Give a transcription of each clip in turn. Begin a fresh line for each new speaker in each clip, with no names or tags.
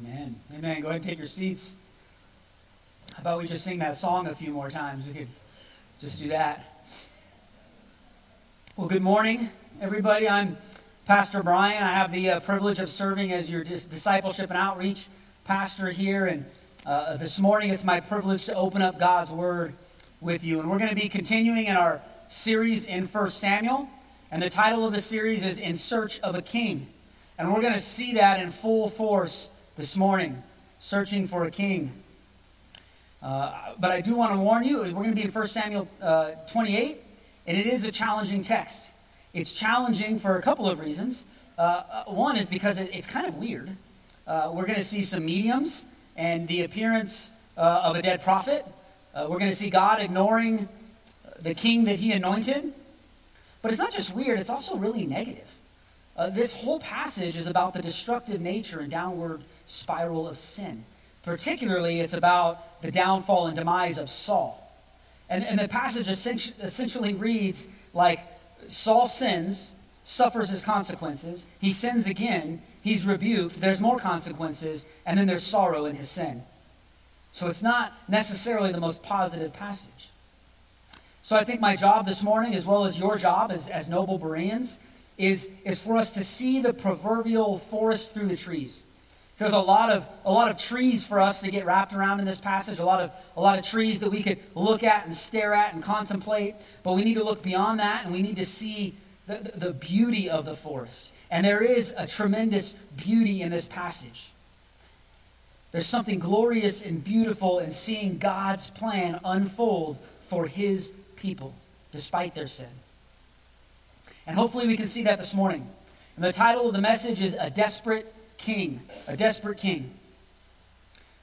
Amen. Amen. Go ahead and take your seats. How about we just sing that song a few more times? We could just do that. Well, good morning, everybody. I'm Pastor Brian. I have the uh, privilege of serving as your dis- discipleship and outreach pastor here. And uh, this morning, it's my privilege to open up God's Word with you. And we're going to be continuing in our series in 1 Samuel. And the title of the series is In Search of a King. And we're going to see that in full force this morning, searching for a king. Uh, but I do want to warn you, we're going to be in 1 Samuel uh, 28, and it is a challenging text. It's challenging for a couple of reasons. Uh, uh one is because it, it's kind of weird. Uh, we're going to see some mediums and the appearance uh, of a dead prophet. we're going to see God ignoring the king that he anointed. But it's not just weird, it's also really negative. this whole passage is about the destructive nature and downward spiral of sin. Particularly, it's about the downfall and demise of Saul. And, and the passage essentially reads like Saul sins, suffers his consequences, he sins again, he's rebuked, there's more consequences, and then there's sorrow in his sin. So it's not necessarily the most positive passage. So I think my job this morning, as well as your job as, as noble Bereans, is, is for us to see the proverbial forest through the trees. There's a lot of a lot of trees for us to get wrapped around in this passage. A lot of a lot of trees that we could look at and stare at and contemplate. But we need to look beyond that, and we need to see the, the beauty of the forest. And there is a tremendous beauty in this passage. There's something glorious and beautiful in seeing God's plan unfold for His people, despite their sin. And hopefully, we can see that this morning. And the title of the message is A Desperate king, a desperate king.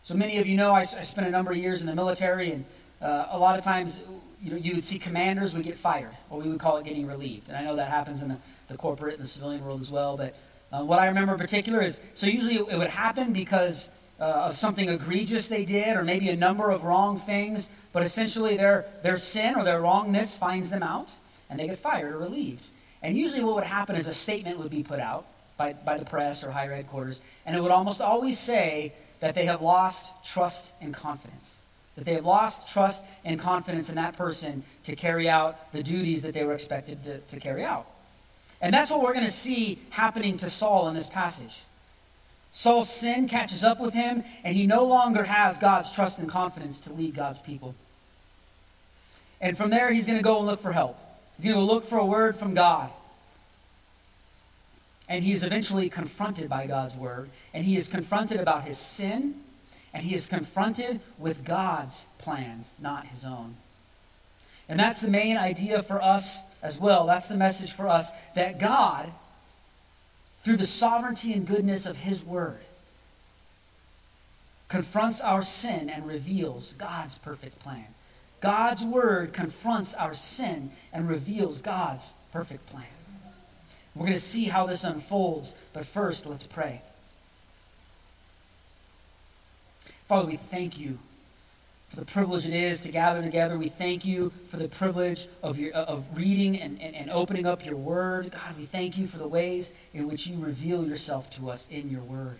So many of you know I, I spent a number of years in the military, and uh, a lot of times you, know, you would see commanders would get fired, or we would call it getting relieved. And I know that happens in the, the corporate and the civilian world as well. But uh, what I remember in particular is so usually it would happen because uh, of something egregious they did, or maybe a number of wrong things. But essentially, their, their sin or their wrongness finds them out, and they get fired or relieved. And usually, what would happen is a statement would be put out by, by the press or higher headquarters, and it would almost always say that they have lost trust and confidence. That they have lost trust and confidence in that person to carry out the duties that they were expected to, to carry out. And that's what we're going to see happening to Saul in this passage. Saul's sin catches up with him, and he no longer has God's trust and confidence to lead God's people. And from there, he's going to go and look for help. He's going to go look for a word from God. And he is eventually confronted by God's word. And he is confronted about his sin. And he is confronted with God's plans, not his own. And that's the main idea for us as well. That's the message for us that God, through the sovereignty and goodness of his word, confronts our sin and reveals God's perfect plan. God's word confronts our sin and reveals God's perfect plan. We're going to see how this unfolds, but first, let's pray. Father, we thank you for the privilege it is to gather together. We thank you for the privilege of, your, uh, of reading and, and, and opening up your word. God, we thank you for the ways in which you reveal yourself to us in your word.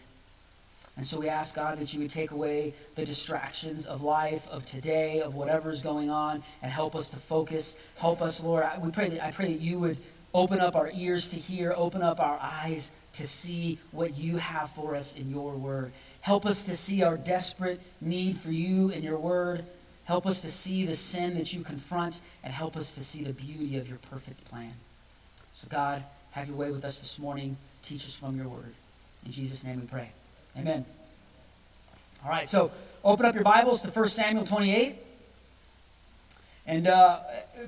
And so we ask, God, that you would take away the distractions of life, of today, of whatever's going on, and help us to focus. Help us, Lord. We pray that, I pray that you would Open up our ears to hear. Open up our eyes to see what you have for us in your word. Help us to see our desperate need for you and your word. Help us to see the sin that you confront and help us to see the beauty of your perfect plan. So, God, have your way with us this morning. Teach us from your word. In Jesus' name we pray. Amen. All right, so open up your Bibles to 1 Samuel 28. And uh,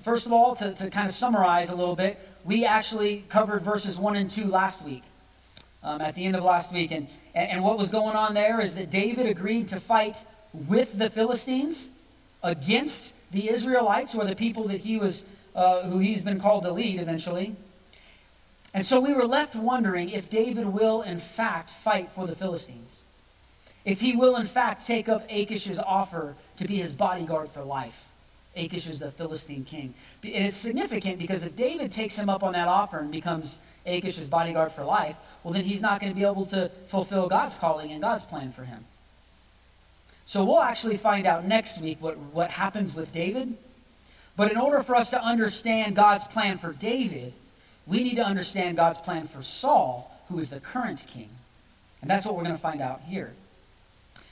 first of all, to, to kind of summarize a little bit, we actually covered verses 1 and 2 last week, um, at the end of last week. And, and what was going on there is that David agreed to fight with the Philistines against the Israelites, or the people that he was, uh, who he's been called to lead eventually. And so we were left wondering if David will, in fact, fight for the Philistines. If he will, in fact, take up Achish's offer to be his bodyguard for life. Achish is the Philistine king. And it's significant because if David takes him up on that offer and becomes Achish's bodyguard for life, well, then he's not going to be able to fulfill God's calling and God's plan for him. So we'll actually find out next week what, what happens with David. But in order for us to understand God's plan for David, we need to understand God's plan for Saul, who is the current king. And that's what we're going to find out here.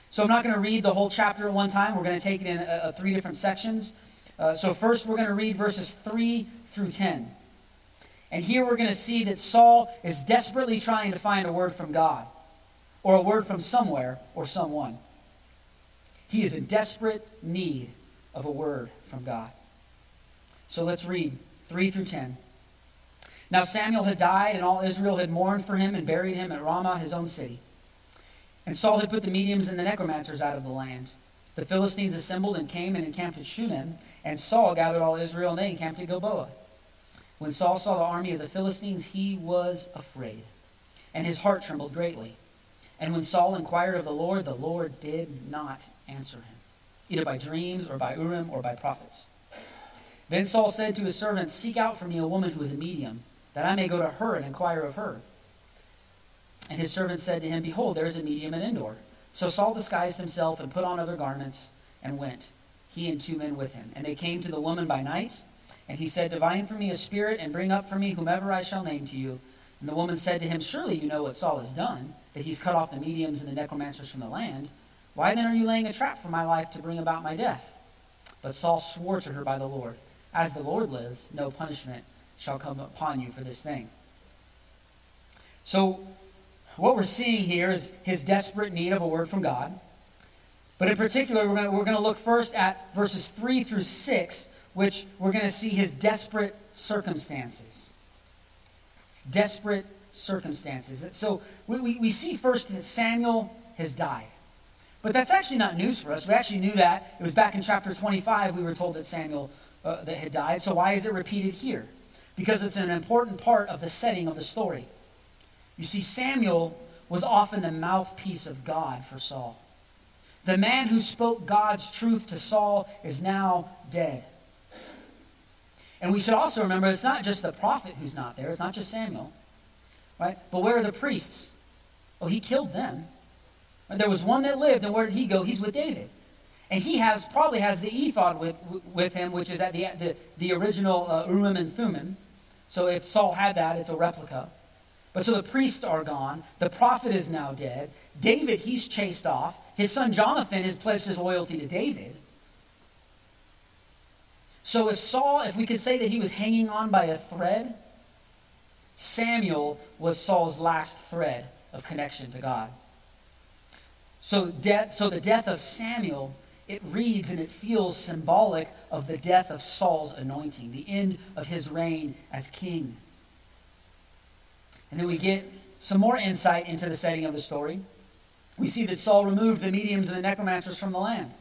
So I'm not going to read the whole chapter at one time. We're going to take it in uh, uh, three different sections. Uh, so first, we're going to read verses 3 through 10. And here we're going to see that Saul is desperately trying to find a word from God, or a word from somewhere or someone. He is in desperate need of a word from God. So let's read 3 through 10. Now Samuel had died, and all Israel had mourned for him and buried him at Ramah, his own city. And Saul had put the mediums and the necromancers out of the land. The Philistines assembled and came and encamped at Shunem, and Saul gathered all Israel, and they encamped at Gilboa. When Saul saw the army of the Philistines, he was afraid, and his heart trembled greatly. And when Saul inquired of the Lord, the Lord did not answer him, either by dreams or by Urim or by prophets. Then Saul said to his servants, Seek out for me a woman who is a medium, that I may go to her and inquire of her. And his servants said to him, Behold, there is a medium at Endor. So Saul disguised himself and put on other garments and went, he and two men with him. And they came to the woman by night and he said, Divine for me a spirit, and bring up for me whomever I shall name to you. And the woman said to him, Surely you know what Saul has done, that he's cut off the mediums and the necromancers from the land. Why then are you laying a trap for my life to bring about my death? But Saul swore to her by the Lord, As the Lord lives, no punishment shall come upon you for this thing. So, what we're seeing here is his desperate need of a word from God. But in particular, we're going, to, look first at verses 3 through 6, which we're going to see his desperate circumstances. Desperate circumstances. So we, we, we, see first that Samuel has died. But that's actually not news for us. We actually knew that. It was back in chapter 25 we were told that Samuel uh, that had died. So why is it repeated here? Because it's an important part of the setting of the story. You see, Samuel was often the mouthpiece of God for Saul. The man who spoke God's truth to Saul is now dead. And we should also remember it's not just the prophet who's not there, it's not just Samuel. Right? But where are the priests? Oh, he killed them. There was one that lived, and where did he go? He's with David. And he has probably has the ephod with, with him, which is at the, the, the original uh, Urim and Thummim. So if Saul had that, it's a replica. But so the priests are gone. The prophet is now dead. David, he's chased off. His son Jonathan has pledged his loyalty to David. So if Saul, if we could say that he was hanging on by a thread, Samuel was Saul's last thread of connection to God. So, death, so the death of Samuel, it reads and it feels symbolic of the death of Saul's anointing, the end of his reign as king. And then we get some more insight into the setting of the story. We see that Saul removed the mediums and the necromancers from the land.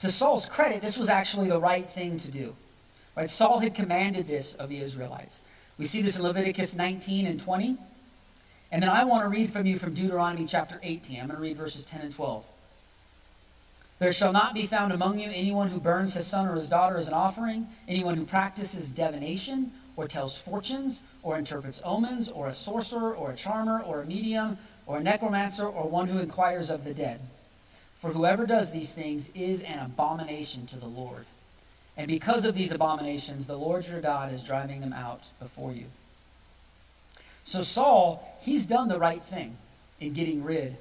To Saul's credit, this was actually the right thing to do. Right? Saul had commanded this of the Israelites. We see this in Leviticus 19 and 20. And then I want to read from you from Deuteronomy chapter 18. I'm going to read verses 10 and 12. There shall not be found among you anyone who burns his son or his daughter as an offering, anyone who practices divination, or tells fortunes, or interprets omens, or a sorcerer, or a charmer, or a medium, or a necromancer, or one who inquires of the dead. For whoever does these things is an abomination to the Lord. And because of these abominations, the Lord your God is driving them out before you. So Saul, he's done the right thing in getting rid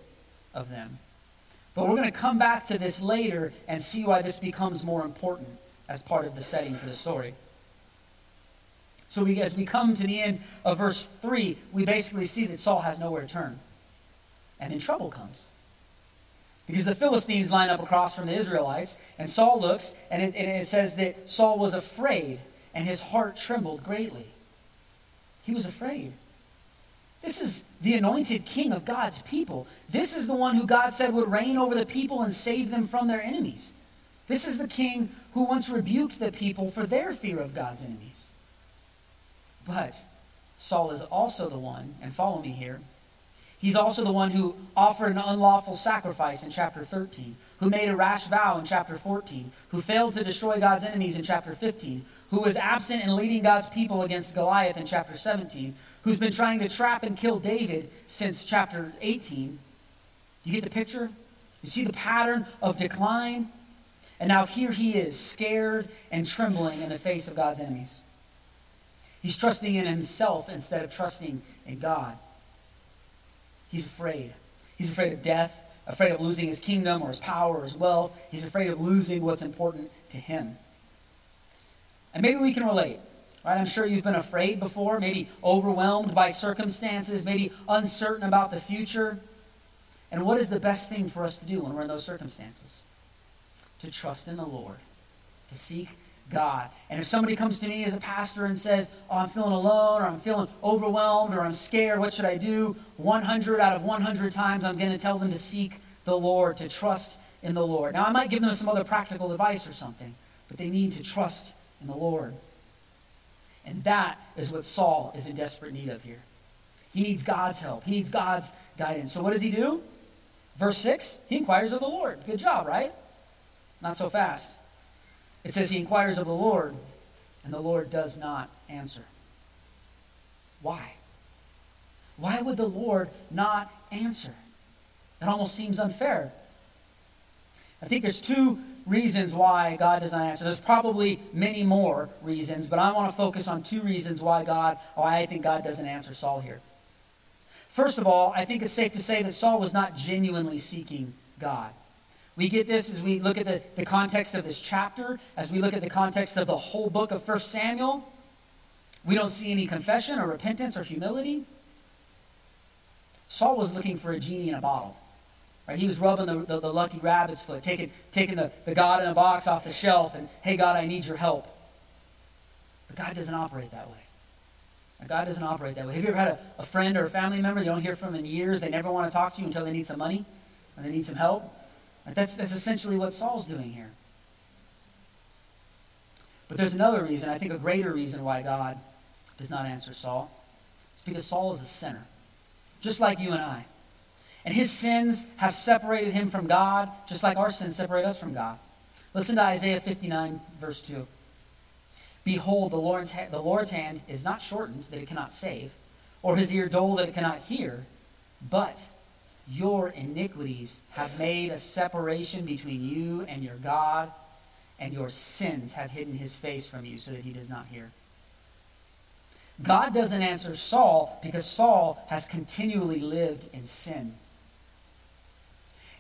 of them. But we're going to come back to this later and see why this becomes more important as part of the setting for the story. So we, as we come to the end of verse 3, we basically see that Saul has nowhere to turn. And then trouble comes. Because the Philistines line up across from the Israelites, and Saul looks, and it, and it says that Saul was afraid, and his heart trembled greatly. He was afraid. This is the anointed king of God's people. This is the one who God said would reign over the people and save them from their enemies. This is the king who once rebuked the people for their fear of God's enemies. But Saul is also the one, and follow me here, He's also the one who offered an unlawful sacrifice in chapter 13, who made a rash vow in chapter 14, who failed to destroy God's enemies in chapter 15, who was absent in leading God's people against Goliath in chapter 17, who's been trying to trap and kill David since chapter 18. You get the picture? You see the pattern of decline? And now here he is, scared and trembling in the face of God's enemies. He's trusting in himself instead of trusting in God. He's afraid. He's afraid of death, afraid of losing his kingdom or his power or his wealth. He's afraid of losing what's important to him. And maybe we can relate. Right? I'm sure you've been afraid before, maybe overwhelmed by circumstances, maybe uncertain about the future. And what is the best thing for us to do when we're in those circumstances? To trust in the Lord, to seek God. And if somebody comes to me as a pastor and says, Oh, I'm feeling alone, or I'm feeling overwhelmed, or I'm scared, what should I do? 100 out of 100 times, I'm going to tell them to seek the Lord, to trust in the Lord. Now, I might give them some other practical advice or something, but they need to trust in the Lord. And that is what Saul is in desperate need of here. He needs God's help, he needs God's guidance. So, what does he do? Verse 6 He inquires of the Lord. Good job, right? Not so fast. It says he inquires of the Lord, and the Lord does not answer. Why? Why would the Lord not answer? It almost seems unfair. I think there's two reasons why God does not answer. There's probably many more reasons, but I want to focus on two reasons why God, why I think God doesn't answer Saul here. First of all, I think it's safe to say that Saul was not genuinely seeking God. We get this as we look at the, the context of this chapter, as we look at the context of the whole book of 1 Samuel. We don't see any confession or repentance or humility. Saul was looking for a genie in a bottle. Right? He was rubbing the, the, the, lucky rabbit's foot, taking, taking the, the God in a box off the shelf, and, hey, God, I need your help. But God doesn't operate that way. God doesn't operate that way. Have you ever had a, a friend or a family member you don't hear from in years? They never want to talk to you until they need some money and they need some help? That's, that's essentially what Saul's doing here. But there's another reason, I think a greater reason why God does not answer Saul. It's because Saul is a sinner, just like you and I. And his sins have separated him from God, just like our sins separate us from God. Listen to Isaiah 59, verse 2. Behold, the Lord's, ha- the Lord's hand is not shortened that it cannot save, or his ear dull that it cannot hear, but your iniquities have made a separation between you and your God, and your sins have hidden his face from you so that he does not hear. God doesn't answer Saul because Saul has continually lived in sin.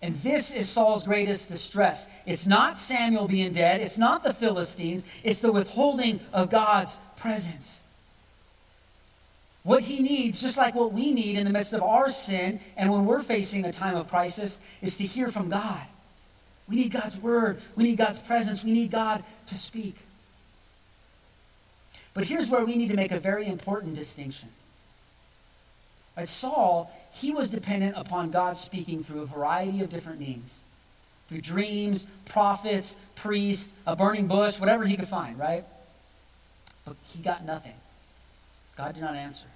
And this is Saul's greatest distress. It's not Samuel being dead, it's not the Philistines, it's the withholding of God's presence. What he needs, just like what we need in the midst of our sin and when we're facing a time of crisis, is to hear from God. We need God's word. We need God's presence. We need God to speak. But here's where we need to make a very important distinction. At Saul, he was dependent upon God speaking through a variety of different means through dreams, prophets, priests, a burning bush, whatever he could find, right? But he got nothing. God did not answer.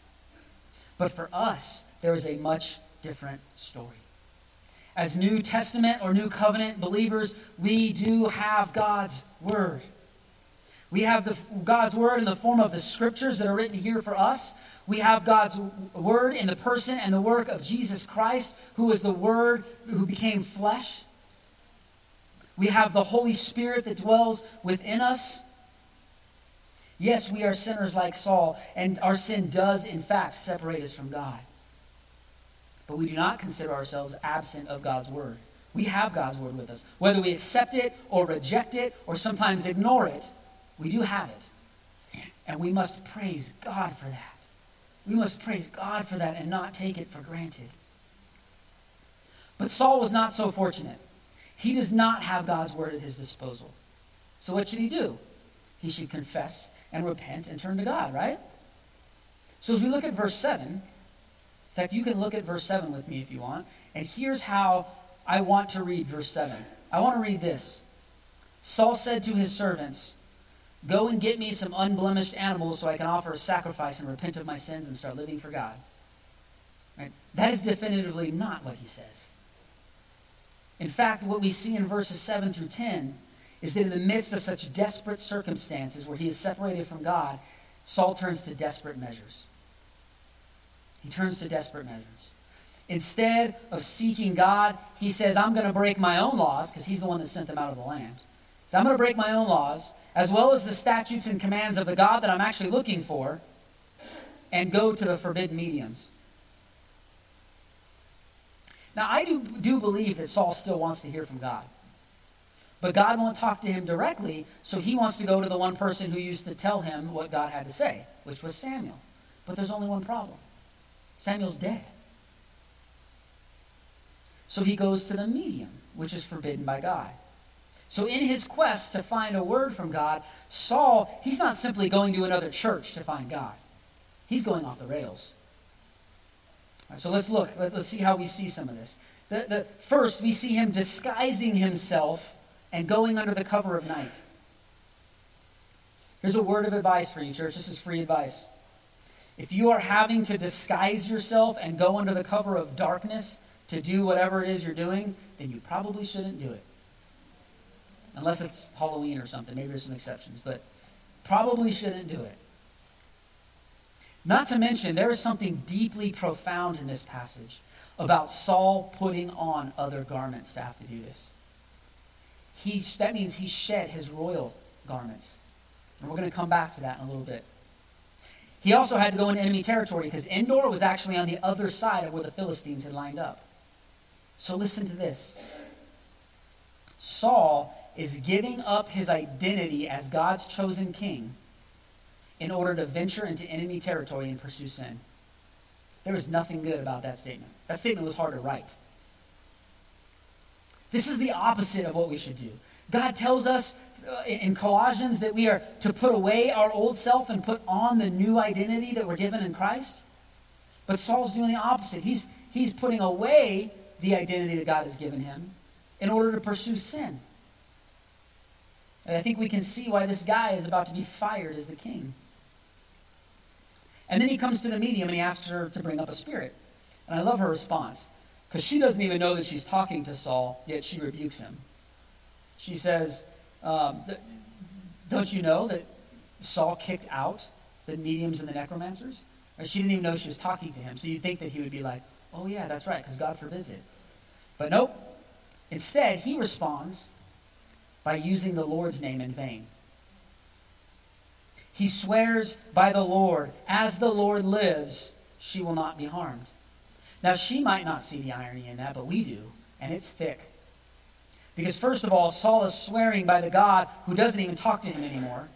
But for us, there is a much different story. As New Testament or New Covenant believers, we do have God's Word. We have the, God's Word in the form of the scriptures that are written here for us. We have God's Word in the person and the work of Jesus Christ, who was the Word who became flesh. We have the Holy Spirit that dwells within us. Yes, we are sinners like Saul, and our sin does, in fact, separate us from God. But we do not consider ourselves absent of God's word. We have God's word with us. Whether we accept it or reject it or sometimes ignore it, we do have it. And we must praise God for that. We must praise God for that and not take it for granted. But Saul was not so fortunate. He does not have God's word at his disposal. So what should he do? He should confess and repent and turn to God, right? So as we look at verse 7, in fact, you can look at verse 7 with me if you want. And here's how I want to read verse 7. I want to read this. Saul said to his servants, Go and get me some unblemished animals so I can offer a sacrifice and repent of my sins and start living for God. Right? That is definitively not what he says. In fact, what we see in verses 7 through 10 is that in the midst of such desperate circumstances where he is separated from God, Saul turns to desperate measures. He turns to desperate measures. Instead of seeking God, he says, I'm going to break my own laws, because he's the one that sent them out of the land. So I'm going to break my own laws, as well as the statutes and commands of the God that I'm actually looking for, and go to the forbidden mediums. Now, I do, do believe that Saul still wants to hear from God. But God won't talk to him directly, so he wants to go to the one person who used to tell him what God had to say, which was Samuel. But there's only one problem Samuel's dead. So he goes to the medium, which is forbidden by God. So, in his quest to find a word from God, Saul, he's not simply going to another church to find God, he's going off the rails. Right, so, let's look. Let, us see how we see some of this. The, the, first, we see him disguising himself and going under the cover of night. Here's a word of advice for you, church. This is free advice. If you are having to disguise yourself and go under the cover of darkness to do whatever it is you're doing, then you probably shouldn't do it. Unless it's Halloween or something. Maybe there's some exceptions, but probably shouldn't do it. Not to mention, there is something deeply profound in this passage about Saul putting on other garments to have to do this. He, that means he shed his royal garments. And we're going to come back to that in a little bit. He also had to go into enemy territory because Endor was actually on the other side of where the Philistines had lined up. So listen to this Saul is giving up his identity as God's chosen king in order to venture into enemy territory and pursue sin. There was nothing good about that statement. That statement was hard to write. This is the opposite of what we should do. God tells us uh, in Colossians that we are to put away our old self and put on the new identity that we're given in Christ. But Saul's doing the opposite. He's, he's putting away the identity that God has given him in order to pursue sin. And I think we can see why this guy is about to be fired as the king. And then he comes to the medium and he asks her to bring up a spirit. And I love her response. Because she doesn't even know that she's talking to Saul, yet she rebukes him. She says, um, Don't you know that Saul kicked out the mediums and the necromancers? Or she didn't even know she was talking to him. So you'd think that he would be like, Oh, yeah, that's right, because God forbids it. But nope. Instead, he responds by using the Lord's name in vain. He swears by the Lord, as the Lord lives, she will not be harmed. Now, she might not see the irony in that, but we do, and it's thick. Because, first of all, Saul is swearing by the God who doesn't even talk to him anymore.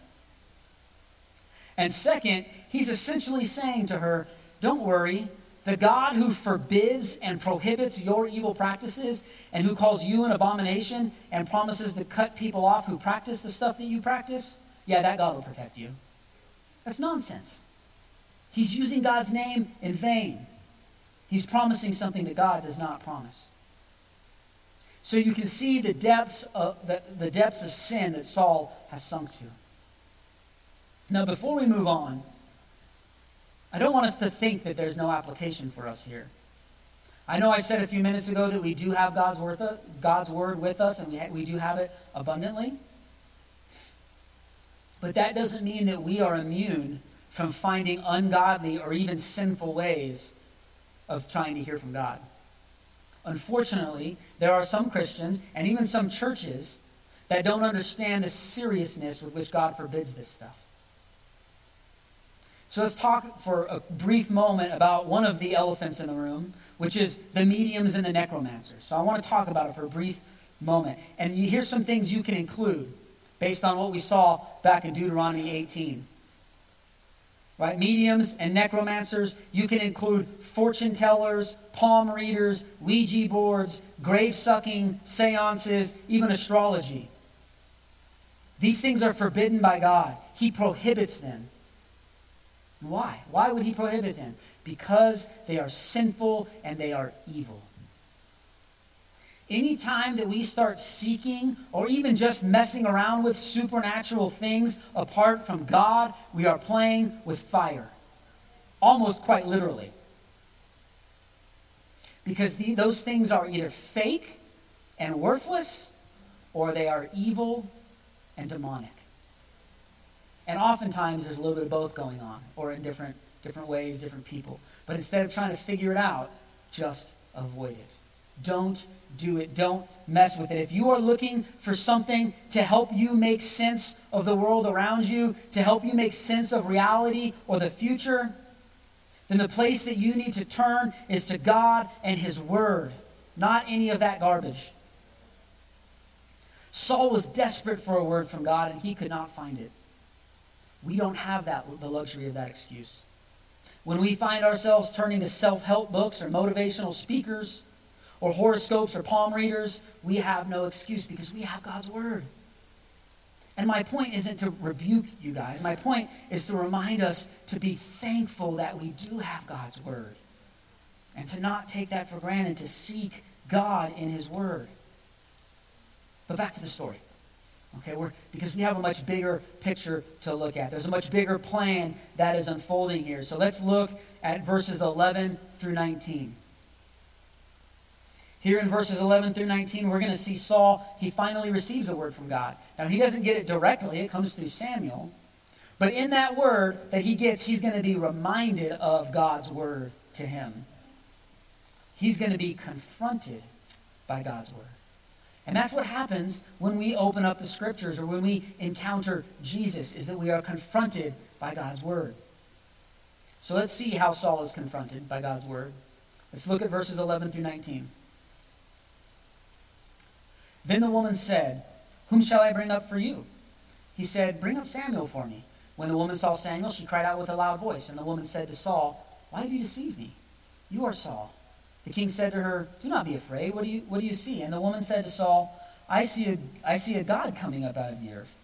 And second, he's essentially saying to her, Don't worry, the God who forbids and prohibits your evil practices and who calls you an abomination and promises to cut people off who practice the stuff that you practice, yeah, that God will protect you. That's nonsense. He's using God's name in vain. He's promising something that God does not promise. So you can see the depths of, the, the depths of sin that Saul has sunk to. Now, before we move on, I don't want us to think that there's no application for us here. I know I said a few minutes ago that we do have God's word, uh, God's word with us and we, ha- we do have it abundantly. But that doesn't mean that we are immune from finding ungodly or even sinful ways of trying to hear from God. Unfortunately, there are some Christians and even some churches that don't understand the seriousness with which God forbids this stuff. So let's talk for a brief moment about one of the elephants in the room, which is the mediums and the necromancers. So I want to talk about it for a brief moment. And here's some things you can include based on what we saw back in Deuteronomy 18 right? Mediums and necromancers. You can include fortune tellers, palm readers, Ouija boards, grave sucking, seances, even astrology. These things are forbidden by God. He prohibits them. Why? Why would he prohibit them? Because they are sinful and they are evil. Anytime that we start seeking or even just messing around with supernatural things apart from God, we are playing with fire. Almost quite literally. Because the, those things are either fake and worthless, or they are evil and demonic. And oftentimes there's a little bit of both going on, or in different, different ways, different people. But instead of trying to figure it out, just avoid it. Don't do it. Don't mess with it. If you are looking for something to help you make sense of the world around you, to help you make sense of reality or the future, then the place that you need to turn is to God and His Word, not any of that garbage. Saul was desperate for a word from God and he could not find it. We don't have that, the luxury of that excuse. When we find ourselves turning to self help books or motivational speakers, or horoscopes or palm readers, we have no excuse because we have God's Word. And my point isn't to rebuke you guys. My point is to remind us to be thankful that we do have God's Word and to not take that for granted, to seek God in His Word. But back to the story. Okay, we're, because we have a much bigger picture to look at. There's a much bigger plan that is unfolding here. So let's look at verses 11 through 19. Here in verses 11 through 19, we're going to see Saul, he finally receives a word from God. Now, he doesn't get it directly, it comes through Samuel. But in that word that he gets, he's going to be reminded of God's word to him. He's going to be confronted by God's word. And that's what happens when we open up the scriptures or when we encounter Jesus, is that we are confronted by God's word. So let's see how Saul is confronted by God's word. Let's look at verses 11 through 19. Then the woman said, Whom shall I bring up for you? He said, Bring up Samuel for me. When the woman saw Samuel, she cried out with a loud voice. And the woman said to Saul, Why have you deceived me? You are Saul. The king said to her, Do not be afraid. What do you, what do you see? And the woman said to Saul, I see, a, I see a God coming up out of the earth.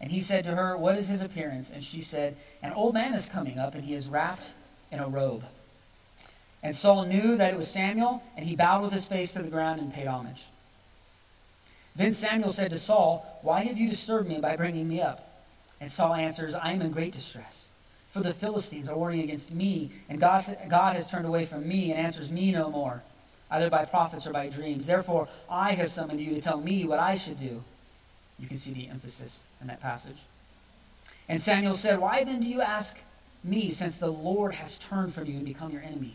And he said to her, What is his appearance? And she said, An old man is coming up, and he is wrapped in a robe. And Saul knew that it was Samuel, and he bowed with his face to the ground and paid homage. Then Samuel said to Saul, Why have you disturbed me by bringing me up? And Saul answers, I am in great distress. For the Philistines are warring against me, and God, has turned away from me and answers me no more, either by prophets or by dreams. Therefore, I have summoned you to tell me what I should do. You can see the emphasis in that passage. And Samuel said, Why then do you ask me, since the Lord has turned from you and become your enemy?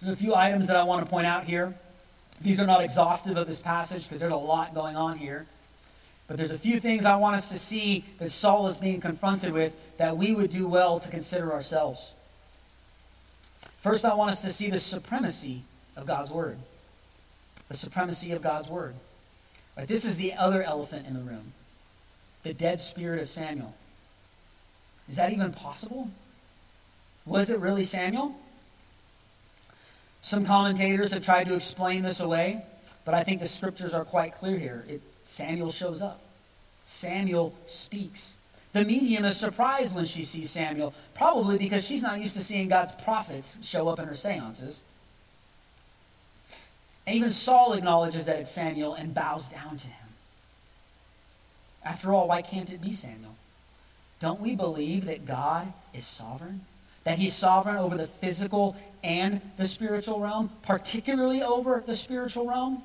There's a few items that I want to point out here. These are not exhaustive of this passage because there's a lot going on here. But there's a few things I want us to see that Saul is being confronted with that we would do well to consider ourselves. First, I want us to see the supremacy of God's Word. The supremacy of God's Word. Right, this is the other elephant in the room the dead spirit of Samuel. Is that even possible? Was it really Samuel? Some commentators have tried to explain this away, but I think the scriptures are quite clear here. It, Samuel shows up. Samuel speaks. The medium is surprised when she sees Samuel, probably because she's not used to seeing God's prophets show up in her seances. And even Saul acknowledges that it's Samuel and bows down to him. After all, why can't it be Samuel? Don't we believe that God is sovereign? that he's sovereign over the physical and the spiritual realm, particularly over the spiritual realm.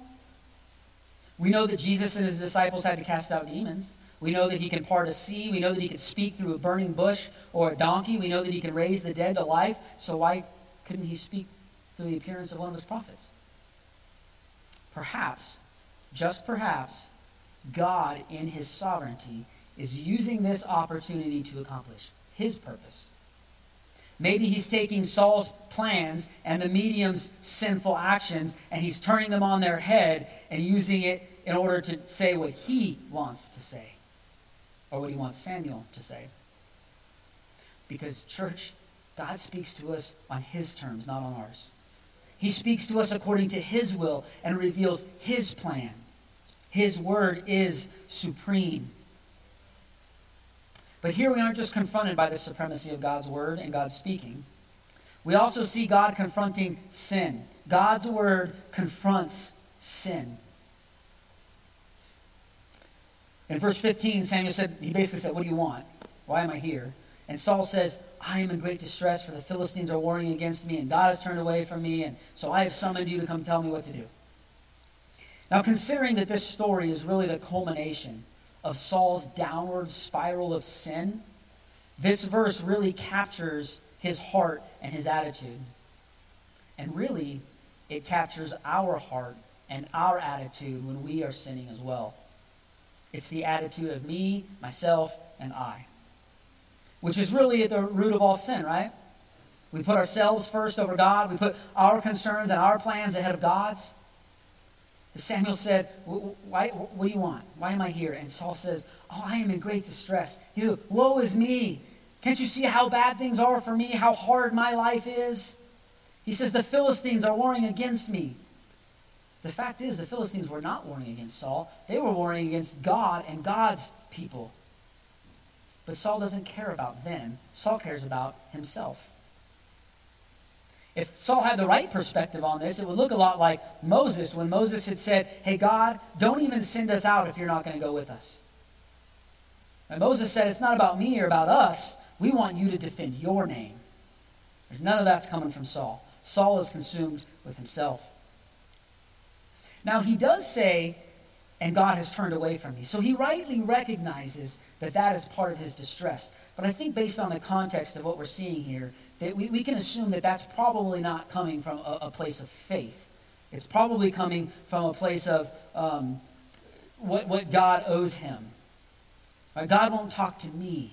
We know that Jesus and his disciples had to cast out demons. We know that he can part a sea. We know that he can speak through a burning bush or a donkey. We know that he can raise the dead to life. So why couldn't he speak through the appearance of one of his prophets? Perhaps, just perhaps, God in his sovereignty is using this opportunity to accomplish his purpose Maybe he's taking Saul's plans and the medium's sinful actions and he's turning them on their head and using it in order to say what he wants to say or what he wants Samuel to say. Because, church, God speaks to us on his terms, not on ours. He speaks to us according to His will and reveals His plan. His word is supreme. But here we aren't just confronted by the supremacy of God's word and God's speaking. We also see God confronting sin. God's word confronts sin. In verse 15, Samuel said, he basically said, What do you want? Why am I here? And Saul says, I am in great distress, for the Philistines are warring against me, and God has turned away from me, and so I have summoned you to come tell me what to do. Now, considering that this story is really the culmination of Saul's downward spiral of sin, this verse really captures his heart and his attitude. And really, it captures our heart and our attitude when we are sinning as well. It's the attitude of me, myself, and I, which is really at the root of all sin, right? We put ourselves first over God. We put our concerns and our plans ahead of God's. Samuel said, Why, What do you want? Why am I here? And Saul says, Oh, I am in great distress. He said, Woe is me. Can't you see how bad things are for me? How hard my life is? He says, The Philistines are warring against me. The fact is, the Philistines were not warring against Saul, they were warring against God and God's people. But Saul doesn't care about them, Saul cares about himself. If Saul had the right perspective on this, it would look a lot like Moses when Moses had said, Hey, God, don't even send us out if you're not going to go with us. And Moses said, It's not about me or about us. We want you to defend your name. There's None of that's coming from Saul. Saul is consumed with himself. Now, he does say, and God has turned away from me. So he rightly recognizes that that is part of his distress. But I think, based on the context of what we're seeing here, that we, we can assume that that's probably not coming from a, a place of faith. It's probably coming from a place of um, what, what God owes him. Right? God won't talk to me.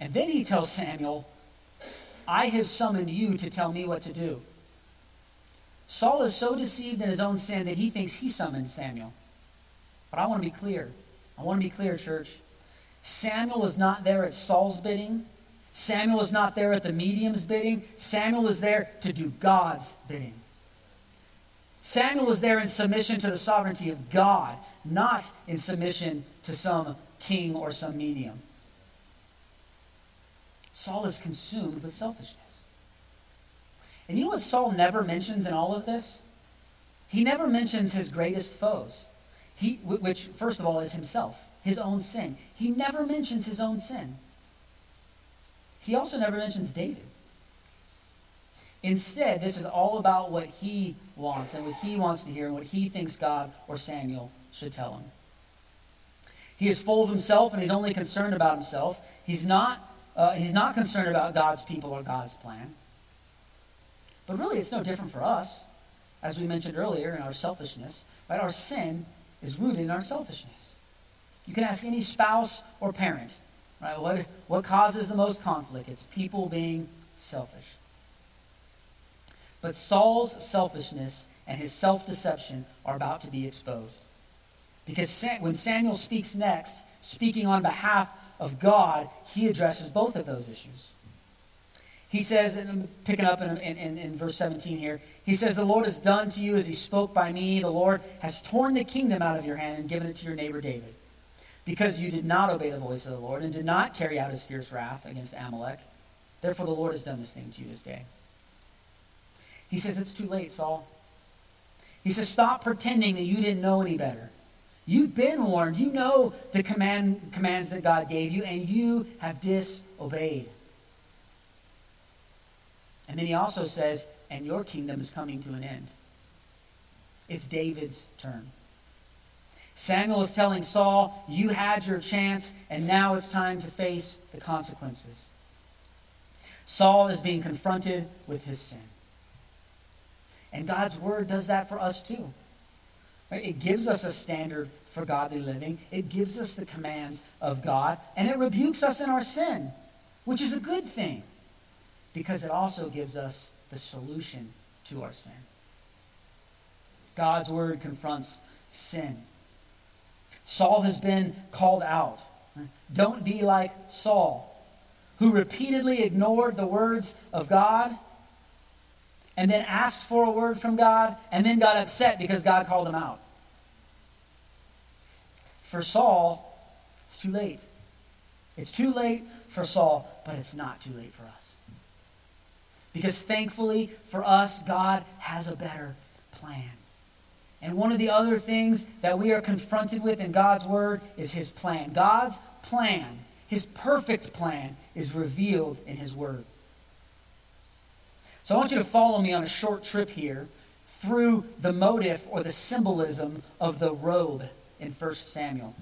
And then he tells Samuel, I have summoned you to tell me what to do. Saul is so deceived in his own sin that he thinks he summoned Samuel. But I want to be clear. I want to be clear, church. Samuel is not there at Saul's bidding. Samuel is not there at the medium's bidding. Samuel is there to do God's bidding. Samuel is there in submission to the sovereignty of God, not in submission to some king or some medium. Saul is consumed with selfishness. And you know what Saul never mentions in all of this? He never mentions his greatest foes, he, which, first of all, is himself, his own sin. He never mentions his own sin. He also never mentions David. Instead, this is all about what he wants and what he wants to hear and what he thinks God or Samuel should tell him. He is full of himself and he's only concerned about himself. He's not, uh, he's not concerned about God's people or God's plan. But really, it's no different for us, as we mentioned earlier in our selfishness. Right? Our sin is rooted in our selfishness. You can ask any spouse or parent, right? What, what causes the most conflict? It's people being selfish. But Saul's selfishness and his self deception are about to be exposed. Because when Samuel speaks next, speaking on behalf of God, he addresses both of those issues. He says, and I'm picking up in, in, in, verse 17 here, he says, The Lord has done to you as he spoke by me. The Lord has torn the kingdom out of your hand and given it to your neighbor David. Because you did not obey the voice of the Lord and did not carry out his fierce wrath against Amalek. Therefore, the Lord has done this thing to you this day. He says, It's too late, Saul. He says, Stop pretending that you didn't know any better. You've been warned. You know the command, commands that God gave you, and you have disobeyed. And then he also says, and your kingdom is coming to an end. It's David's turn. Samuel is telling Saul, You had your chance, and now it's time to face the consequences. Saul is being confronted with his sin. And God's word does that for us too. It gives us a standard for godly living, it gives us the commands of God, and it rebukes us in our sin, which is a good thing because it also gives us the solution to our sin. God's word confronts sin. Saul has been called out. Don't be like Saul, who repeatedly ignored the words of God and then asked for a word from God and then got upset because God called him out. For Saul, it's too late. It's too late for Saul, but it's not too late for us. Because thankfully for us, God has a better plan. And one of the other things that we are confronted with in God's Word is His plan. God's plan, His perfect plan, is revealed in His Word. So I want you to follow me on a short trip here through the motive or the symbolism of the robe in 1 Samuel.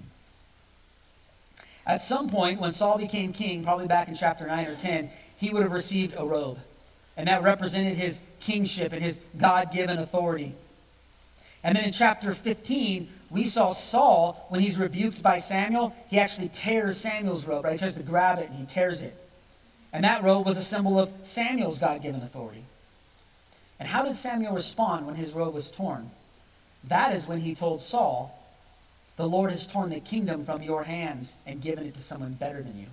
At some point, when Saul became king, probably back in chapter 9 or 10, he would have received a robe. And that represented his kingship and his God given authority. And then in chapter 15, we saw Saul, when he's rebuked by Samuel, he actually tears Samuel's robe, right? He tries to grab it and he tears it. And that robe was a symbol of Samuel's God given authority. And how did Samuel respond when his robe was torn? That is when he told Saul, The Lord has torn the kingdom from your hands and given it to someone better than you.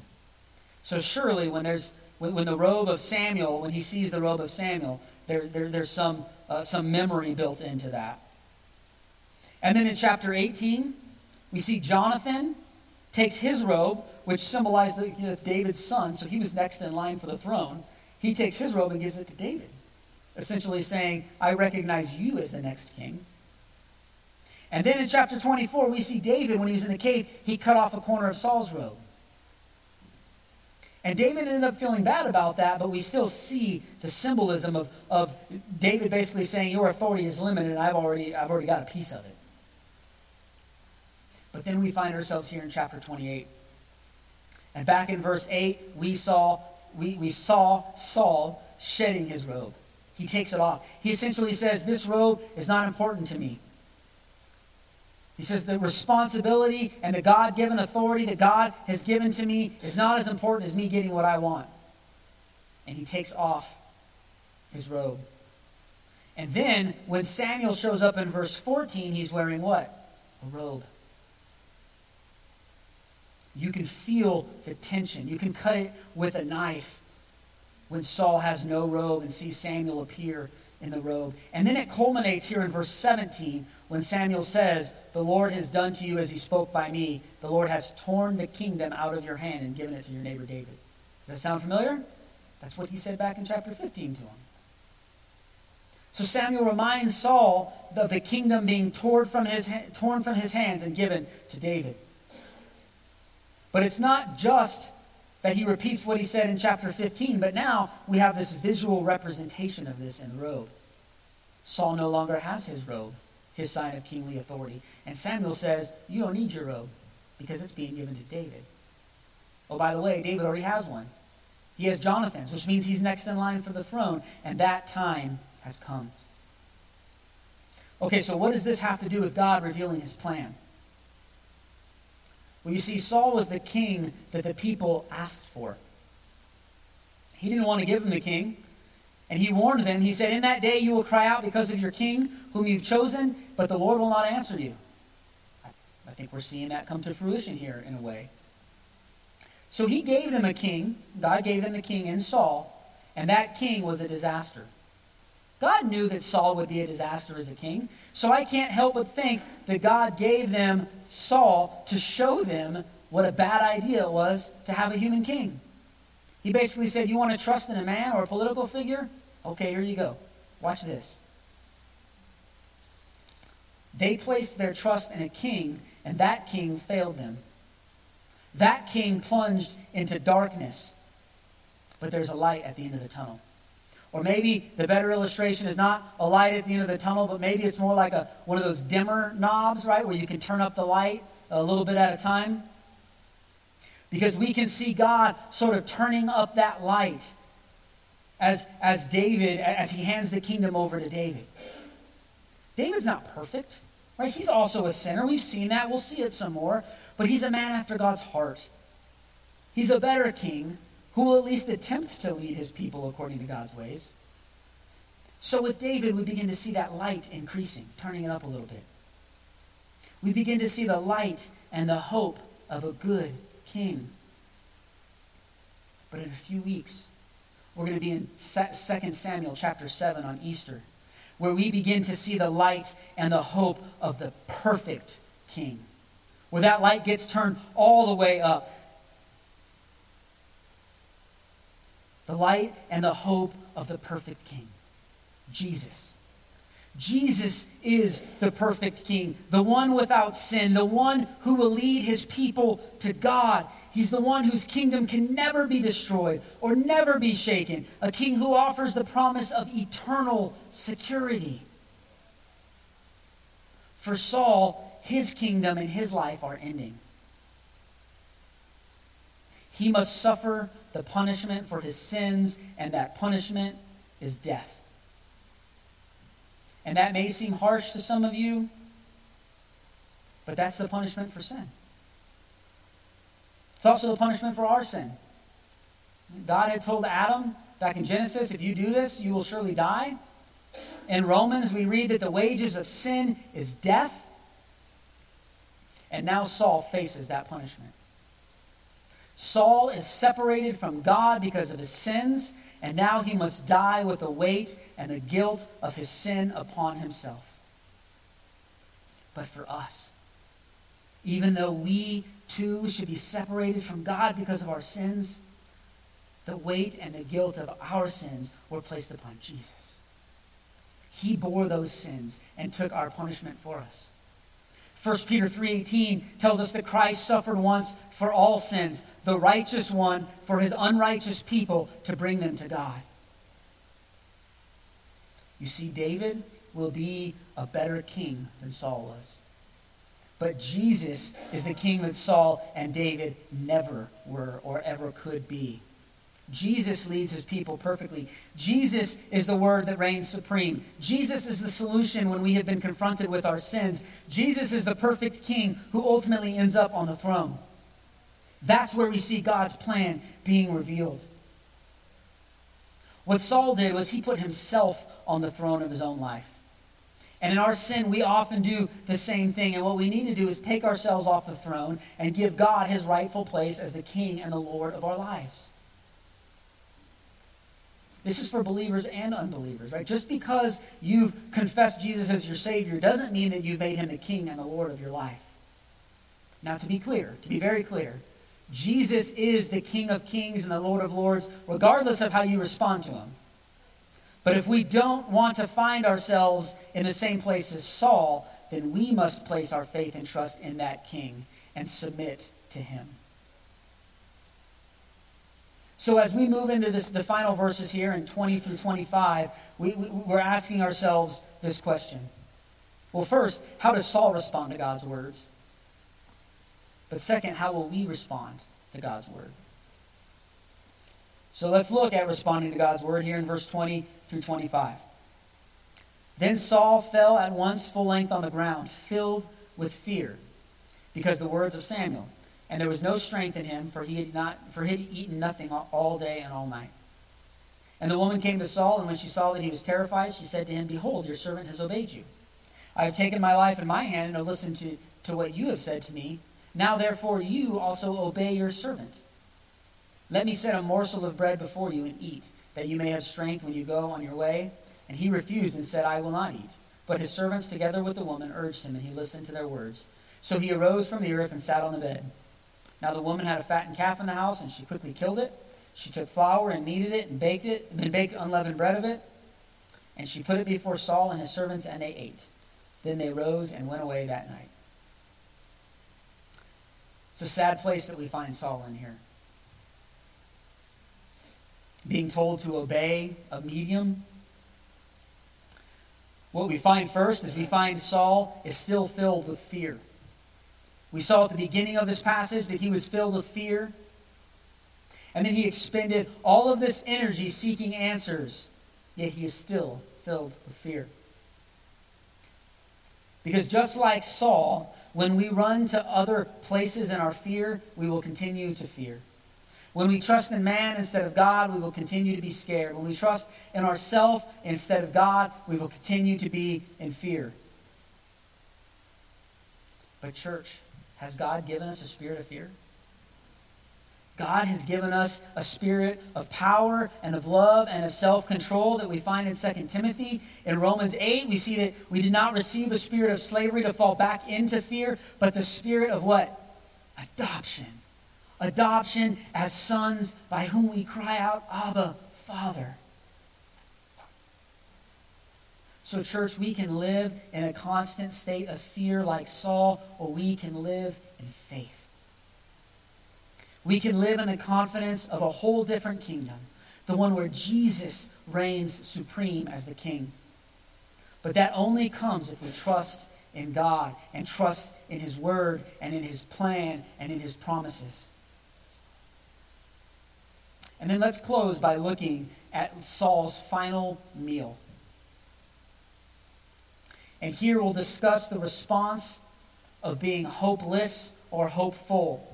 So surely when there's when, when the robe of Samuel, when he sees the robe of Samuel, there, there there's some uh, some memory built into that. And then in chapter 18, we see Jonathan takes his robe, which symbolized that you know, it's David's son, so he was next in line for the throne. He takes his robe and gives it to David, essentially saying, I recognize you as the next king. And then in chapter 24, we see David, when he was in the cave, he cut off a corner of Saul's robe. And David ended up feeling bad about that, but we still see the symbolism of, of David basically saying, Your authority is limited, and I've already, I've already got a piece of it. But then we find ourselves here in chapter 28. And back in verse 8, we saw, we, we saw Saul shedding his robe. He takes it off. He essentially says, This robe is not important to me. He says, The responsibility and the God given authority that God has given to me is not as important as me getting what I want. And he takes off his robe. And then, when Samuel shows up in verse 14, he's wearing what? A robe. You can feel the tension. You can cut it with a knife when Saul has no robe and sees Samuel appear in the robe. And then it culminates here in verse 17 when Samuel says, The Lord has done to you as he spoke by me. The Lord has torn the kingdom out of your hand and given it to your neighbor David. Does that sound familiar? That's what he said back in chapter 15 to him. So Samuel reminds Saul of the kingdom being torn from his, torn from his hands and given to David. But it's not just that he repeats what he said in chapter 15, but now we have this visual representation of this in robe. Saul no longer has his robe, his sign of kingly authority. And Samuel says, You don't need your robe because it's being given to David. Oh, by the way, David already has one. He has Jonathan's, which means he's next in line for the throne, and that time has come. Okay, so what does this have to do with God revealing his plan? Well, you see, Saul was the king that the people asked for. He didn't want to give them the king. And he warned them. He said, In that day you will cry out because of your king, whom you've chosen, but the Lord will not answer you. I think we're seeing that come to fruition here in a way. So he gave them a king. God gave them a king in Saul, and that king was a disaster. God knew that Saul would be a disaster as a king. So I can't help but think that God gave them Saul to show them what a bad idea it was to have a human king. He basically said, You want to trust in a man or a political figure? Okay, here you go. Watch this. They placed their trust in a king, and that king failed them. That king plunged into darkness. But there's a light at the end of the tunnel. Or maybe the better illustration is not a light at the end of the tunnel, but maybe it's more like a, one of those dimmer knobs, right, where you can turn up the light a little bit at a time. Because we can see God sort of turning up that light as, as David, as he hands the kingdom over to David. David's not perfect, right? He's also a sinner. We've seen that. We'll see it some more. But he's a man after God's heart. He's a better king who will at least attempt to lead his people according to God's ways. So with David, we begin to see that light increasing, turning it up a little bit. We begin to see the light and the hope of a good king. But in a few weeks, We're going to be in 2 Samuel chapter 7 on Easter, where we begin to see the light and the hope of the perfect king. Where that light gets turned all the way up. The light and the hope of the perfect king, Jesus. Jesus is the perfect king, the one without sin, the one who will lead his people to God. He's the one whose kingdom can never be destroyed or never be shaken, a king who offers the promise of eternal security. For Saul, his kingdom and his life are ending. He must suffer the punishment for his sins, and that punishment is death. And that may seem harsh to some of you, but that's the punishment for sin. It's also the punishment for our sin. God had told Adam back in Genesis, if you do this, you will surely die. In Romans, we read that the wages of sin is death. And now Saul faces that punishment. Saul is separated from God because of his sins, and now he must die with the weight and the guilt of his sin upon himself. But for us, even though we too should be separated from God because of our sins, the weight and the guilt of our sins were placed upon Jesus. He bore those sins and took our punishment for us. 1 Peter 3:18 tells us that Christ suffered once for all sins, the righteous one for his unrighteous people to bring them to God. You see David will be a better king than Saul was. But Jesus is the king that Saul and David never were or ever could be. Jesus leads his people perfectly. Jesus is the word that reigns supreme. Jesus is the solution when we have been confronted with our sins. Jesus is the perfect king who ultimately ends up on the throne. That's where we see God's plan being revealed. What Saul did was he put himself on the throne of his own life. And in our sin, we often do the same thing. And what we need to do is take ourselves off the throne and give God his rightful place as the king and the Lord of our lives. This is for believers and unbelievers, right? Just because you've confessed Jesus as your Savior doesn't mean that you've made him the King and the Lord of your life. Now, to be clear, to be very clear, Jesus is the King of Kings and the Lord of Lords, regardless of how you respond to him. But if we don't want to find ourselves in the same place as Saul, then we must place our faith and trust in that King and submit to him. So as we move into this, the final verses here in 20 through 25, we, we, we're asking ourselves this question. Well, first, how does Saul respond to God's words? But second, how will we respond to God's word? So let's look at responding to God's word here in verse 20 through 25. Then Saul fell at once full length on the ground, filled with fear, because the words of Samuel and there was no strength in him, for he had not for he had eaten nothing all day and all night. And the woman came to Saul, and when she saw that he was terrified, she said to him, Behold, your servant has obeyed you. I have taken my life in my hand, and have listened to, to what you have said to me. Now therefore you also obey your servant. Let me set a morsel of bread before you and eat, that you may have strength when you go on your way. And he refused and said, I will not eat. But his servants, together with the woman, urged him, and he listened to their words. So he arose from the earth and sat on the bed. Now the woman had a fattened calf in the house, and she quickly killed it. She took flour and kneaded it and baked it, and baked unleavened bread of it. And she put it before Saul and his servants, and they ate. Then they rose and went away that night. It's a sad place that we find Saul in here. Being told to obey a medium. What we find first is we find Saul is still filled with fear. We saw at the beginning of this passage that he was filled with fear. And then he expended all of this energy seeking answers, yet he is still filled with fear. Because just like Saul, when we run to other places in our fear, we will continue to fear. When we trust in man instead of God, we will continue to be scared. When we trust in ourselves instead of God, we will continue to be in fear. But, church, has God given us a spirit of fear? God has given us a spirit of power and of love and of self control that we find in 2 Timothy. In Romans 8, we see that we did not receive a spirit of slavery to fall back into fear, but the spirit of what? Adoption. Adoption as sons by whom we cry out, Abba, Father. So, church, we can live in a constant state of fear like Saul, or we can live in faith. We can live in the confidence of a whole different kingdom, the one where Jesus reigns supreme as the king. But that only comes if we trust in God and trust in His word and in His plan and in His promises. And then let's close by looking at Saul's final meal. And here we'll discuss the response of being hopeless or hopeful.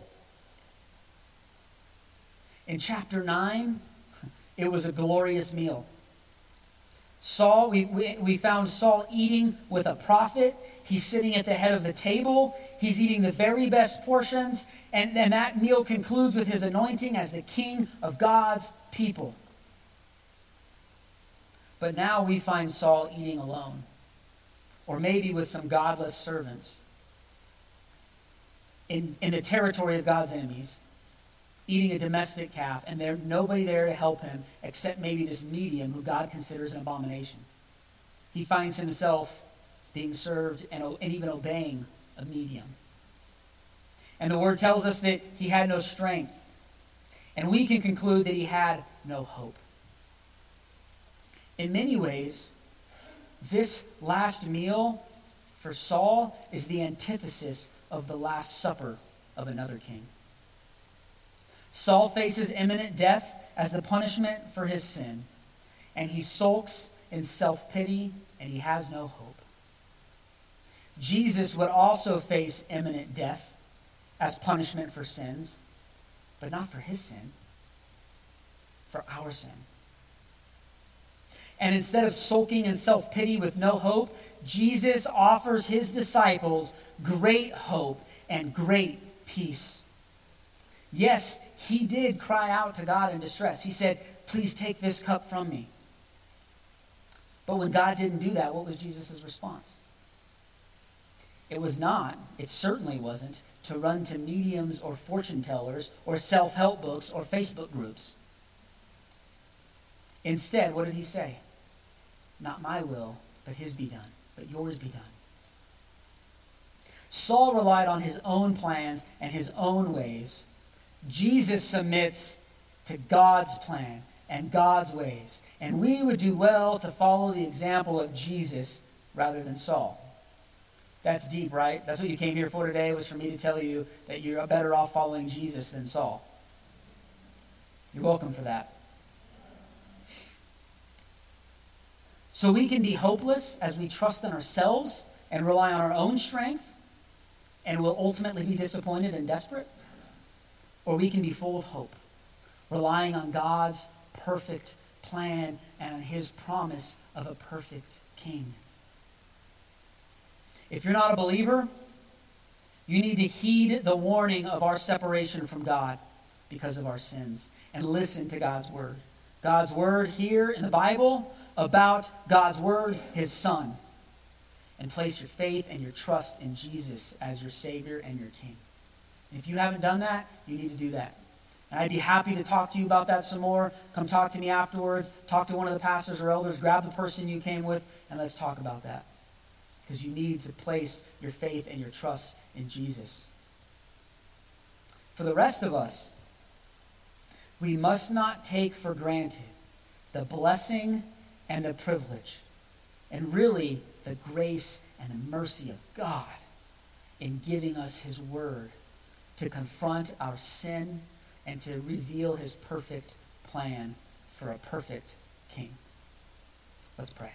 In chapter 9, it was a glorious meal. Saul, we, we, we, found Saul eating with a prophet. He's sitting at the head of the table. He's eating the very best portions. And, and that meal concludes with his anointing as the king of God's people. But now we find Saul eating alone, or maybe with some godless servants in, in the territory of God's enemies eating a domestic calf, and there nobody there to help him except maybe this medium who God considers an abomination. He finds himself being served and, and even obeying a medium. And the word tells us that he had no strength. And we can conclude that he had no hope. In many ways, this last meal for Saul is the antithesis of the Last Supper of another king. Saul faces imminent death as the punishment for his sin, and he sulks in self pity and he has no hope. Jesus would also face imminent death as punishment for sins, but not for his sin, for our sin. And instead of sulking in self pity with no hope, Jesus offers his disciples great hope and great peace. Yes, he did cry out to God in distress. He said, Please take this cup from me. But when God didn't do that, what was Jesus' response? It was not, it certainly wasn't, to run to mediums or fortune tellers or self help books or Facebook groups. Instead, what did he say? Not my will, but his be done, but yours be done. Saul relied on his own plans and his own ways Jesus submits to God's plan and God's ways. And we would do well to follow the example of Jesus rather than Saul. That's deep, right? That's what you came here for today, was for me to tell you that you're better off following Jesus than Saul. You're welcome for that. So we can be hopeless as we trust in ourselves and rely on our own strength, and will ultimately be disappointed and desperate or we can be full of hope, relying on God's perfect plan and on his promise of a perfect king. If you're not a believer, you need to heed the warning of our separation from God because of our sins and listen to God's word. God's word here in the Bible about God's word, his son. And place your faith and your trust in Jesus as your Savior and your King. If you haven't done that, you need to do that. And I'd be happy to talk to you about that some more. Come talk to me afterwards. Talk to one of the pastors or elders. Grab the person you came with, and let's talk about that. Because you need to place your faith and your trust in Jesus. For the rest of us, we must not take for granted the blessing and the privilege, and really the grace and the mercy of God in giving us His Word to confront our sin and to reveal his perfect plan for a perfect king. Let's pray.